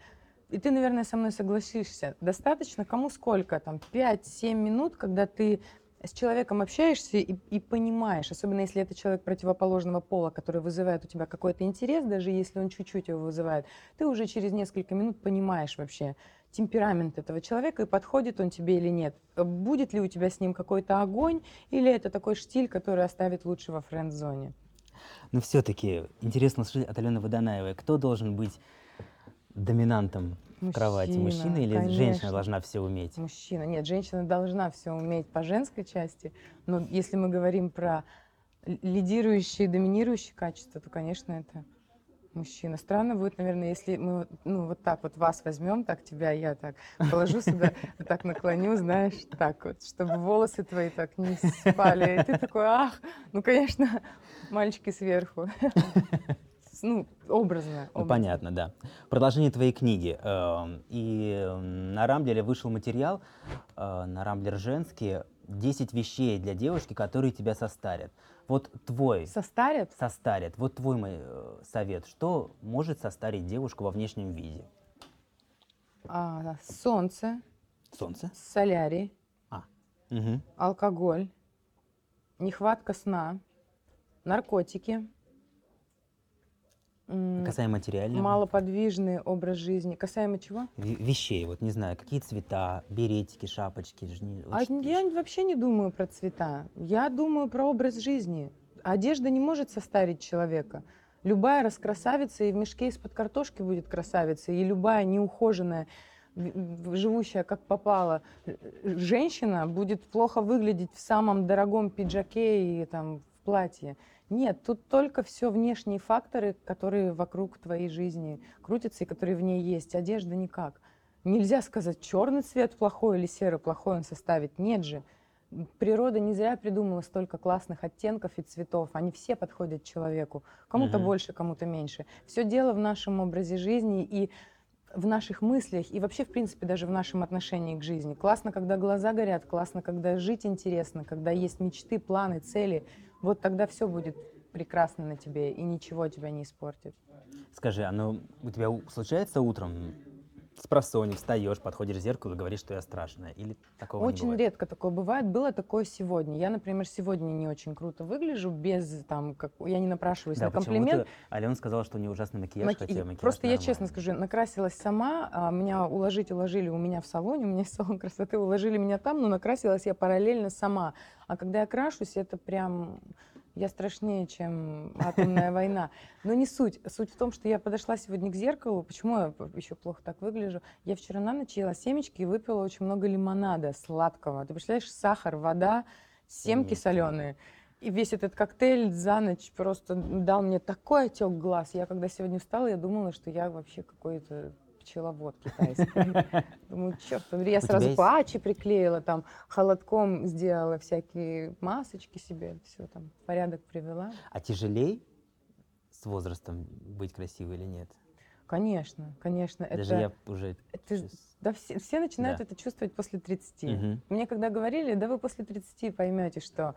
и ты, наверное, со мной согласишься, достаточно кому сколько, там, 5-7 минут, когда ты с человеком общаешься и, и понимаешь, особенно если это человек противоположного пола, который вызывает у тебя какой-то интерес, даже если он чуть-чуть его вызывает, ты уже через несколько минут понимаешь вообще темперамент этого человека и подходит он тебе или нет. Будет ли у тебя с ним какой-то огонь или это такой штиль, который оставит лучше во френд-зоне. Но все-таки интересно услышать от Алены Водонаевой, кто должен быть доминантом в кровати? Мужчина или женщина конечно. должна все уметь? Мужчина. Нет, женщина должна все уметь по женской части, но если мы говорим про лидирующие, доминирующие качества, то, конечно, это мужчина. Странно будет, наверное, если мы ну, вот так вот вас возьмем, так тебя я так положу сюда, так наклоню, знаешь, так вот, чтобы волосы твои так не спали. И ты такой, ах, ну, конечно, мальчики сверху. Ну, образно. Ну, образно. понятно, да. Продолжение твоей книги. эм, И на Рамблере вышел материал, э, на Рамблер женский, 10 вещей для девушки, которые тебя состарят. Вот твой Состарят? состарят, вот твой мой, э, совет, что может состарить девушку во внешнем виде? А, солнце, Солнце? солярий, Мгм. алкоголь, нехватка сна, наркотики, м, Касаемо материального. малоподвижный образ жизни. Касаемо чего? ве- Вещей, вот не знаю, какие цвета, беретики, шапочки. жни- А я вообще не думаю про цвета. Я думаю про образ жизни. Одежда не может состарить человека. Любая раскрасавица и в мешке из-под картошки будет красавица, и любая неухоженная, живущая как попало, э, женщина будет плохо выглядеть в самом дорогом пиджаке и там в платье. Нет, тут только все внешние факторы, которые вокруг твоей жизни крутятся и которые в ней есть. Одежда никак. Нельзя сказать, черный цвет плохой или серый плохой он составит. Нет же. Природа не зря придумала столько классных оттенков и цветов. Они все подходят человеку. Кому-то Мгм. больше, кому-то меньше. Все дело в нашем образе жизни и в наших мыслях, и вообще, в принципе, даже в нашем отношении к жизни. Классно, когда глаза горят, классно, когда жить интересно, когда есть мечты, планы, цели. Вот тогда все будет прекрасно на тебе, и ничего тебя не испортит. Скажи, ну у тебя случается утром с просони встаешь, подходишь к зеркалу и говоришь, что я страшная? Или такого не Очень бывает? редко такое бывает. Было такое сегодня. Я, например, сегодня не очень круто выгляжу, без там, как я не напрашиваюсь Да, на комплимент. почему-то Алена сказала, что у нее ужасный макияж, Маки- хотя макияж Просто я честно нормальный. скажу, накрасилась сама, а меня уложить уложили у меня в салоне, у меня есть салон красоты, уложили меня там, но накрасилась я параллельно сама. А когда я крашусь, это прям я страшнее, чем атомная война. Но не суть. Суть в том, что я подошла сегодня к зеркалу. Почему я еще плохо так выгляжу? Я вчера на ночь ела семечки и выпила очень много лимонада сладкого. Ты представляешь, сахар, вода, семки соленые. И весь этот коктейль за ночь просто дал мне такой отек глаз. Я когда сегодня встала, я думала, что я вообще какой-то пчеловод китайский. Думаю, черт я сразу патчи приклеила, там холодком сделала всякие масочки себе, все там порядок привела. А тяжелей с возрастом быть красивой или нет? Конечно, конечно. Даже это, я уже... это- да, все, все начинают Да. это чувствовать после 30. Мгм. Мне когда говорили, да вы после 30 поймете, что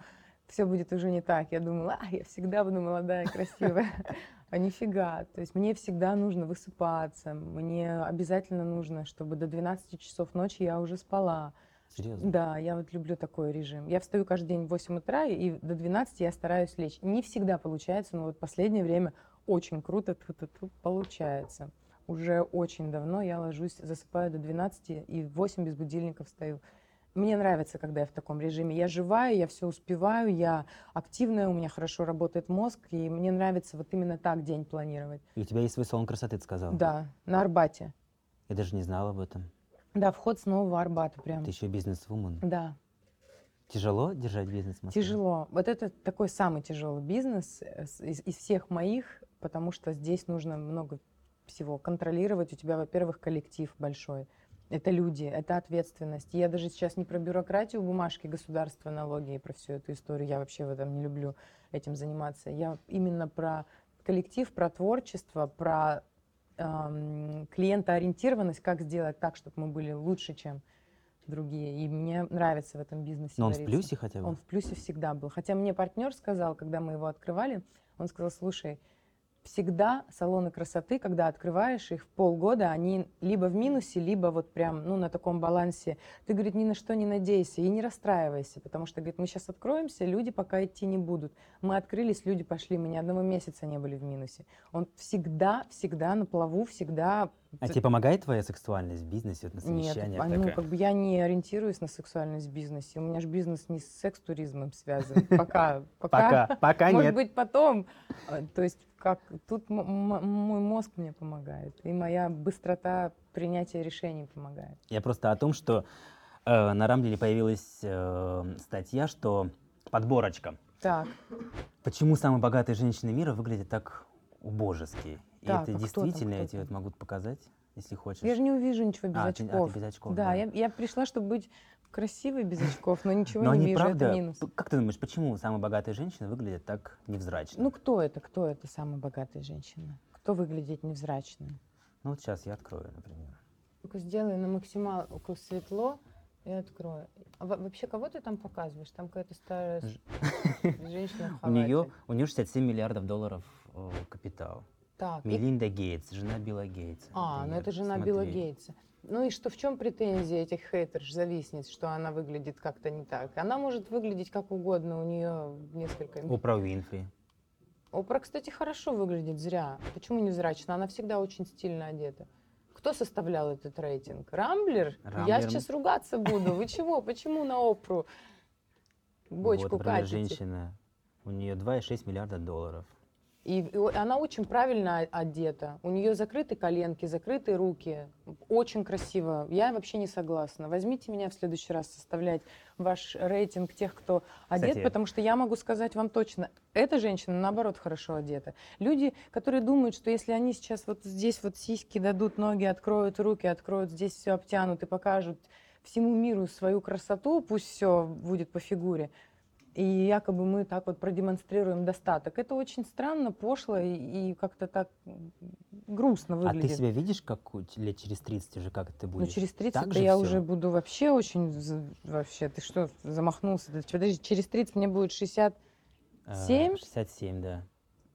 все будет уже не так. Я думала, а, я всегда буду молодая красивая. А нифига. То есть мне всегда нужно высыпаться. Мне обязательно нужно, чтобы до 12 часов ночи я уже спала. Серьезно? Да, я вот люблю такой режим. Я встаю каждый день в 8 утра, и до 12 я стараюсь лечь. Не всегда получается, но вот последнее время очень круто тьфу-тьфу-тьфу, получается. Уже очень давно я ложусь, засыпаю до 12 и в 8 без будильника встаю. Мне нравится, когда я в таком режиме. Я живая, я все успеваю, я активная, у меня хорошо работает мозг, и мне нравится вот именно так день планировать. И у тебя есть свой салон красоты, ты сказал? Да, на Арбате. Я даже не знала об этом. Да, вход с нового Арбата прям. Ты еще бизнес-вумен. Да. Тяжело держать бизнес в Москве? Тяжело. Вот это такой самый тяжелый бизнес э, из, из всех моих, потому что здесь нужно много всего. Контролировать у тебя, во-первых, коллектив большой. Это люди, это ответственность. Я даже сейчас не про бюрократию, бумажки, государства, налоги и про всю эту историю. Я вообще в этом не люблю этим заниматься. Я именно про коллектив, про творчество, про эм, клиентоориентированность, как сделать так, чтобы мы были лучше, чем другие. И мне нравится в этом бизнесе. Но он в вариться. плюсе хотя бы? Он в плюсе всегда был. Хотя мне партнер сказал, когда мы его открывали, он сказал, слушай, всегда салоны красоты, когда открываешь их в полгода, они либо в минусе, либо вот прям, ну, на таком балансе. Ты, говорит, ни на что не надейся и не расстраивайся, потому что, говорит, мы сейчас откроемся, люди пока идти не будут. Мы открылись, люди пошли, мы ни одного месяца не были в минусе. Он всегда, всегда на плаву, всегда... А тебе помогает твоя сексуальность в бизнесе, вот на Нет, совещаниях а, ну, как бы я не ориентируюсь на сексуальность в бизнесе. У меня же бизнес не с секс-туризмом связан. Пока. Пока, пока Может нет. быть, потом. А, То есть, как тут мой мозг мне помогает, и моя быстрота принятия решений помогает. Я просто о том, что э, на Рамблере появилась э, статья, что подборочка. Так, Почему самые богатые женщины мира выглядят так убожески? И Так, это а кто там, действительно, кто я тебе вот могу показать, если хочешь. я же не увижу ничего без А, ты- а, ты очков. без очков, да, да. Я, я пришла, чтобы быть красивой без очков, но ничего Но не они вижу, правда, это минус. как ты думаешь, почему самые богатые женщины выглядят так невзрачно? Ну, кто это? Кто это самая богатая женщина? Кто выглядит невзрачно? Ну вот сейчас я открою, например. Только сделай на максималку светло и открою. А во- вообще, кого ты там показываешь? Там какая-то старая Ж- женщина У нее, у нее 67 миллиардов долларов э, капитал. Так, и- Мелинда Гейтс, жена Билла Гейтса. А, ну например. это жена Билла Смотри. Гейтса. Ну и что, в чем претензия этих хейтерш, завистниц, что она выглядит как-то не так? Она может выглядеть как угодно, у нее несколько... Опра Уинфри. Опра, кстати, хорошо выглядит, зря. Почему невзрачно? Она всегда очень стильно одета. Кто составлял этот рейтинг? Рамблер? Я Рамблер. сейчас ругаться буду. Вы чего? Почему на Опру бочку вот, катите? женщина. У нее 2,6 миллиарда долларов. И, и она очень правильно одета. У нее закрыты коленки, закрыты руки. Очень красиво. Я вообще не согласна. Возьмите меня в следующий раз составлять ваш рейтинг тех, кто одет, Кстати- потому что я могу сказать вам точно, эта женщина, наоборот, хорошо одета. Люди, которые думают, что если они сейчас вот здесь вот сиськи дадут, ноги откроют, руки откроют, здесь все обтянут и покажут всему миру свою красоту, пусть все будет по фигуре, и якобы мы так вот продемонстрируем достаток. Это очень странно, пошло и, и как-то так грустно А выглядит. ты себя видишь, как лет через 30 уже, как ты Ну, будешь? через 30 Так же я всё? уже буду вообще очень... Вообще, ты что, замахнулся? Подожди, через 30 мне будет 60, Э, 7? 67, да.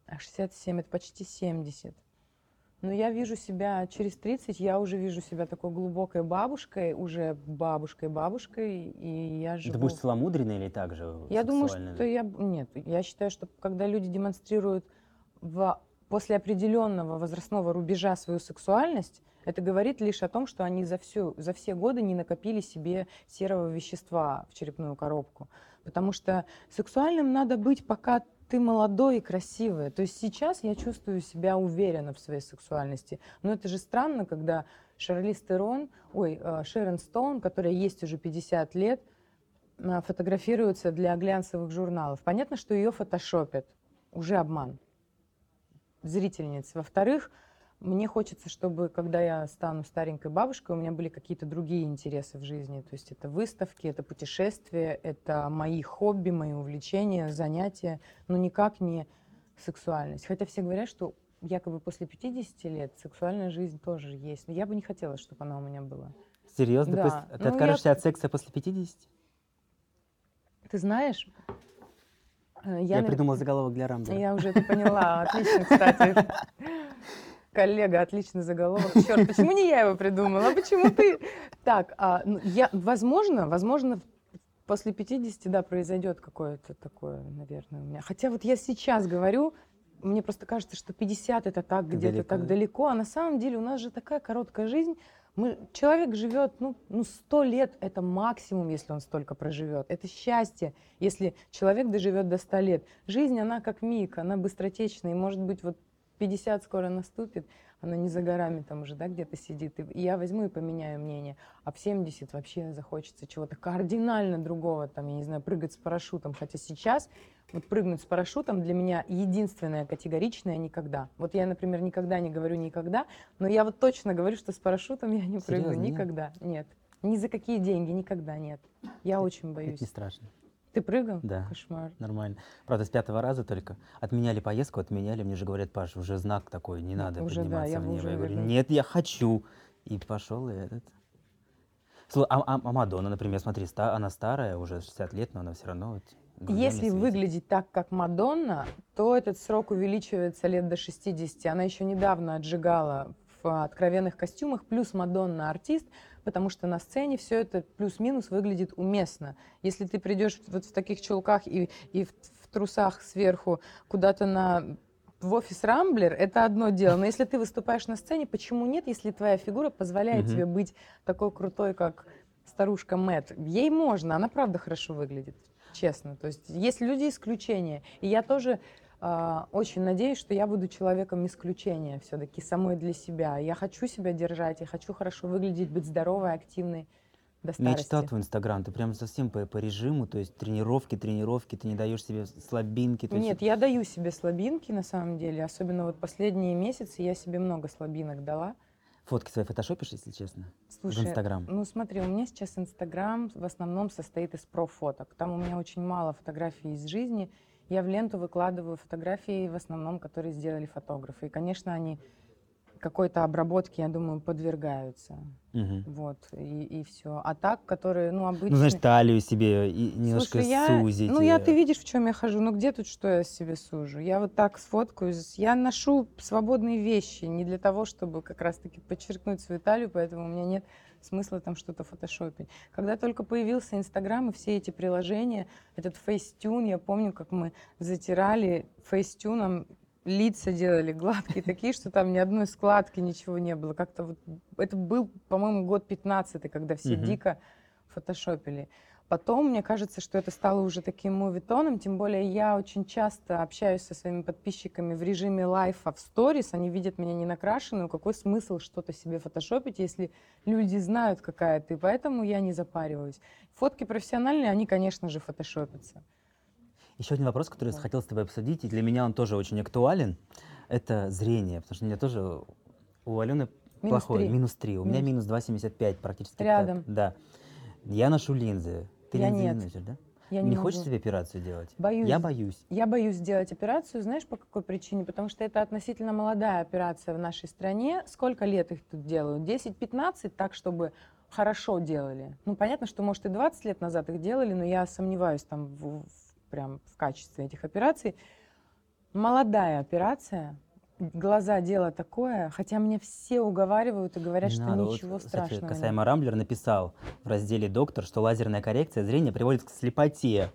а 67 это почти 70. Но я вижу себя через 30, я уже вижу себя такой глубокой бабушкой, уже бабушкой-бабушкой, и я живу... Ты будешь целомудренной или так же Я думаю, что я... Нет, я считаю, что когда люди демонстрируют в... после определенного возрастного рубежа свою сексуальность, это говорит лишь о том, что они за, всю, за все годы не накопили себе серого вещества в черепную коробку. Потому что сексуальным надо быть, пока ты молодой и красивый. То есть сейчас я чувствую себя уверенно в своей сексуальности. Но это же странно, когда Шарлиз Терон, ой, э, Шерон Стоун, которая есть уже 50 лет, а, фотографируется для глянцевых журналов. Понятно, что ее фотошопят. Уже обман зрительниц. Во-вторых, мне хочется, чтобы, когда я стану старенькой бабушкой, у меня были какие-то другие интересы в жизни. То есть это выставки, это путешествия, это мои хобби, мои увлечения, занятия, но никак не сексуальность. Хотя все говорят, что якобы после 50 лет сексуальная жизнь тоже есть. Но я бы не хотела, чтобы она у меня была. Серьезно? Да. Ты Ну, откажешься я- от секса после 50? Ты знаешь, э, Я, на- придумал заголовок для Рамблера. Я уже это поняла. Отлично, кстати. Коллега, отличный заголовок. Черт, почему не я его придумала? А почему ты? Так, а, ну, я, возможно, возможно, после 50, да, произойдет какое-то такое, наверное, у меня. Хотя вот я сейчас говорю, мне просто кажется, что 50 это так где-то так да? далеко, а на самом деле у нас же такая короткая жизнь. Мы, человек живет, ну, ну, 100 лет это максимум, если он столько проживет. Это счастье, если человек доживет до 100 лет. Жизнь, она как миг, она быстротечная, и может быть вот 50 скоро наступит, она не за горами там уже, да, где-то сидит, и я возьму и поменяю мнение. А в 70 вообще захочется чего-то кардинально другого, там, я не знаю, прыгать с парашютом. Хотя сейчас вот прыгнуть с парашютом для меня единственное категоричное никогда. Вот я, например, никогда не говорю никогда, но я вот точно говорю, что с парашютом я не прыгну Серьезно, нет? никогда. Нет. Ни за какие деньги, никогда нет. Я очень Это боюсь. не страшно. Ты прыгал? Да. Кошмар. Нормально. Правда, с пятого раза только. Отменяли поездку, отменяли. Мне же говорят, Паш, уже знак такой, не надо уже да, подниматься я в небо. уже, Я говорю, нет, я хочу. И пошел и этот. Слу- А, а- а Мадонна, например, смотри, ста- она старая, уже 60 лет, но она все равно вот Если светит. выглядеть так, как Мадонна, то этот срок увеличивается лет до 60. Она еще недавно отжигала в откровенных костюмах, плюс Мадонна артист, потому что на сцене все это плюс-минус выглядит уместно. Если ты придешь вот в таких чулках и, и в, в трусах сверху куда-то на в офис Рамблер, это одно дело. Но если ты выступаешь на сцене, почему нет, если твоя фигура позволяет Мгм. тебе быть такой крутой, как старушка Мэтт? Ей можно, она правда хорошо выглядит, честно. То есть есть люди исключения. И я тоже очень надеюсь, что я буду человеком исключения все-таки самой для себя. Я хочу себя держать, я хочу хорошо выглядеть, быть здоровой, активной до Ну, Я старости. читал твой инстаграм, ты прям совсем по, по режиму, то есть тренировки, тренировки, ты не даешь себе слабинки. То есть Нет, я даю себе слабинки на самом деле. Особенно вот последние месяцы я себе много слабинок дала. Фотки свои фотошопишь, если честно? Слушай, в инстаграм. ну смотри, у меня сейчас Инстаграм в основном состоит из профоток. Там у меня очень мало фотографий из жизни. Я в ленту выкладываю фотографии в основном, которые сделали фотографы. И, конечно, они какой-то обработке, я думаю, подвергаются. Мгм. Вот, и, и все. А так, которые, ну, обычные... Ну, знаешь, талию себе и немножко Слушай, я, сузить. ну, я, ты видишь, в чем я хожу. Ну, где тут что я себе сужу? Я вот так сфоткаюсь. Я ношу свободные вещи не для того, чтобы как раз-таки подчеркнуть свою талию, поэтому у меня нет смысла там что-то фотошопить. Когда только появился Инстаграм и все эти приложения, этот фейстюн, я помню, как мы затирали фейстюном лица делали гладкие такие, что там ни одной складки, ничего не было. Как-то вот это был, по-моему, год 15 когда все Мгм. дико фотошопили. Потом, мне кажется, что это стало уже таким мувитоном, тем более я очень часто общаюсь со своими подписчиками в режиме лайфа в сторис, они видят меня не накрашенную, какой смысл что-то себе фотошопить, если люди знают, какая ты, поэтому я не запариваюсь. Фотки профессиональные, они, конечно же, фотошопятся. Еще один вопрос, который я хотел с тобой обсудить, и для меня он тоже очень актуален, это зрение, потому что у меня тоже у Алены Минус плохое, три. минус 3, у меня Минус. минус 2,75 практически. так, Рядом. Да. Я ношу линзы. Ты Я линзы нет. не носишь, да? Я не, не могу. хочешь себе операцию делать? Боюсь. Я боюсь. Я боюсь сделать операцию, знаешь, по какой причине? Потому что это относительно молодая операция в нашей стране. Сколько лет их тут делают? 10-15, так, чтобы хорошо делали. Ну, понятно, что, может, и 20 лет назад их делали, но я сомневаюсь там в, в- прям в качестве этих операций. Молодая операция, глаза дело такое, хотя мне все уговаривают и говорят, Не что надо. Вот, ничего кстати, страшного нет. касаемо Рамблер написал в разделе «Доктор», что лазерная коррекция зрения приводит к слепоте.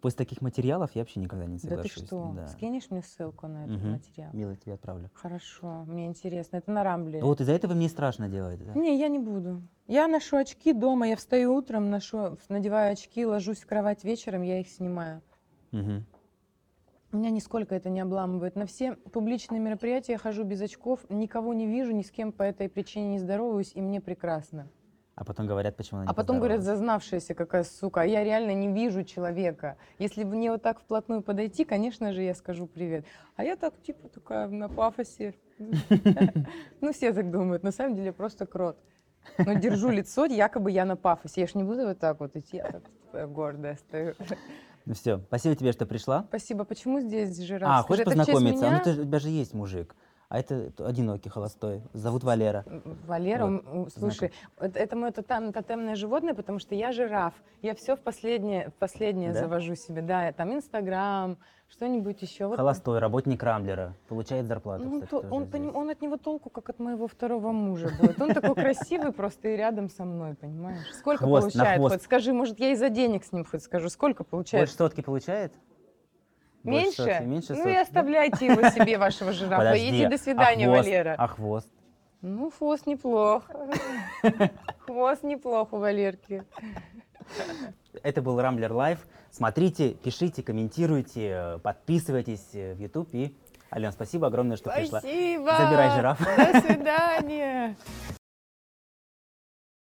После таких материалов я вообще никогда не Да ты соглашусь. что? Да. Скинешь мне ссылку на этот Мгм. материал? Мило, тебе отправлю. Хорошо, мне интересно. Это на Рамблере. Вот из-за этого мне страшно делать. да. Не, я не буду. Я ношу очки дома, я встаю утром, ношу, надеваю очки, ложусь в кровать вечером, я их снимаю. Мгм. Меня нисколько это не обламывает. На все публичные мероприятия я хожу без очков, никого не вижу, ни с кем по этой причине не здороваюсь, и мне прекрасно. А потом говорят, почему она не А потом говорят, зазнавшаяся какая сука, а я реально не вижу человека. Если мне вот так вплотную подойти, конечно же, я скажу привет. А я так, типа, такая на пафосе. Ну, все так думают. На самом деле, просто крот. Но держу лицо, якобы я на пафосе. Я ж не буду вот так вот идти, я так такая гордая стою. Ну все, спасибо тебе, что пришла. Спасибо. Почему здесь жираф? А, Скажи, хочешь это в честь познакомиться? А, меня? Ну, ты, же- у тебя же есть мужик. А это одинокий, холостой. Зовут Валера. Валера, Вот, слушай, это, это мое тотем- тотемное животное, потому что я жираф. Я все в последнее, в последнее Да? завожу себе. Да, там Инстаграм, что-нибудь еще. Вот Холостой, работник Рамблера. Получает зарплату, Ну, кстати, то- он, поним- он от него толку, как от моего второго мужа будет. Он такой красивый просто и рядом со мной, понимаешь? Сколько Хвост, получает? Хоть скажи, может, я из-за денег с ним хоть скажу, сколько получает? Больше сотки получает? Меньше? сотки, меньше ну сотки, и оставляйте его себе, вашего жирафа. Подожди, Иди до а свидания, хвост? Валера. А хвост? Ну, хвост неплох. Хвост неплох у Валерки. Это был Рамблер Лайв. Смотрите, пишите, комментируйте, подписывайтесь э, в YouTube и Ален, спасибо огромное, что пришла. Спасибо. Забирай жираф. До свидания.